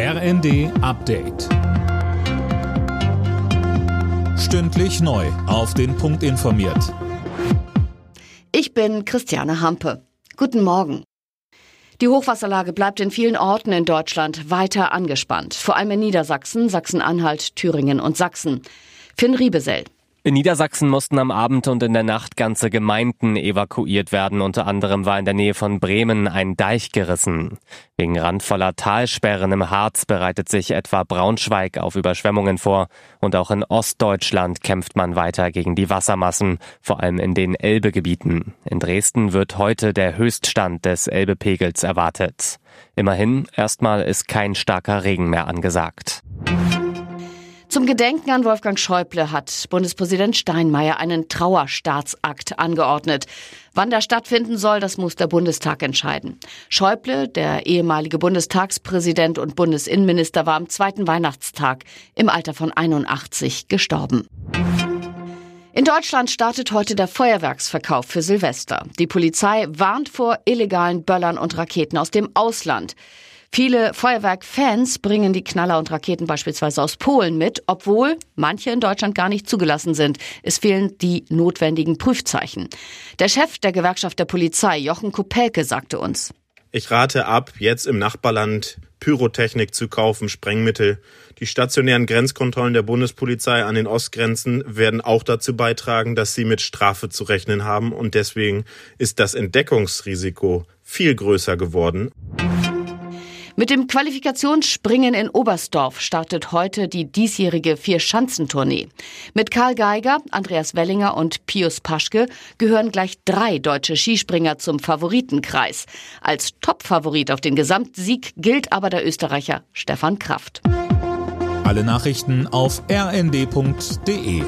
RND Update. Stündlich neu. Auf den Punkt informiert. Ich bin Christiane Hampe. Guten Morgen. Die Hochwasserlage bleibt in vielen Orten in Deutschland weiter angespannt. Vor allem in Niedersachsen, Sachsen-Anhalt, Thüringen und Sachsen. Finn Riebesell. In Niedersachsen mussten am Abend und in der Nacht ganze Gemeinden evakuiert werden. Unter anderem war in der Nähe von Bremen ein Deich gerissen. Wegen randvoller Talsperren im Harz bereitet sich etwa Braunschweig auf Überschwemmungen vor. Und auch in Ostdeutschland kämpft man weiter gegen die Wassermassen, vor allem in den Elbegebieten. In Dresden wird heute der Höchststand des Elbepegels erwartet. Immerhin, erstmal ist kein starker Regen mehr angesagt. Zum Gedenken an Wolfgang Schäuble hat Bundespräsident Steinmeier einen Trauerstaatsakt angeordnet. Wann der stattfinden soll, das muss der Bundestag entscheiden. Schäuble, der ehemalige Bundestagspräsident und Bundesinnenminister, war am zweiten Weihnachtstag im Alter von 81 gestorben. In Deutschland startet heute der Feuerwerksverkauf für Silvester. Die Polizei warnt vor illegalen Böllern und Raketen aus dem Ausland. Viele Feuerwerkfans bringen die Knaller und Raketen beispielsweise aus Polen mit, obwohl manche in Deutschland gar nicht zugelassen sind. Es fehlen die notwendigen Prüfzeichen. Der Chef der Gewerkschaft der Polizei, Jochen Kopelke, sagte uns. Ich rate ab, jetzt im Nachbarland Pyrotechnik zu kaufen, Sprengmittel. Die stationären Grenzkontrollen der Bundespolizei an den Ostgrenzen werden auch dazu beitragen, dass sie mit Strafe zu rechnen haben und deswegen ist das Entdeckungsrisiko viel größer geworden. Mit dem Qualifikationsspringen in Oberstdorf startet heute die diesjährige Vier-Schanzentournee. Mit Karl Geiger, Andreas Wellinger und Pius Paschke gehören gleich drei deutsche Skispringer zum Favoritenkreis. Als Topfavorit auf den Gesamtsieg gilt aber der Österreicher Stefan Kraft. Alle Nachrichten auf rnd.de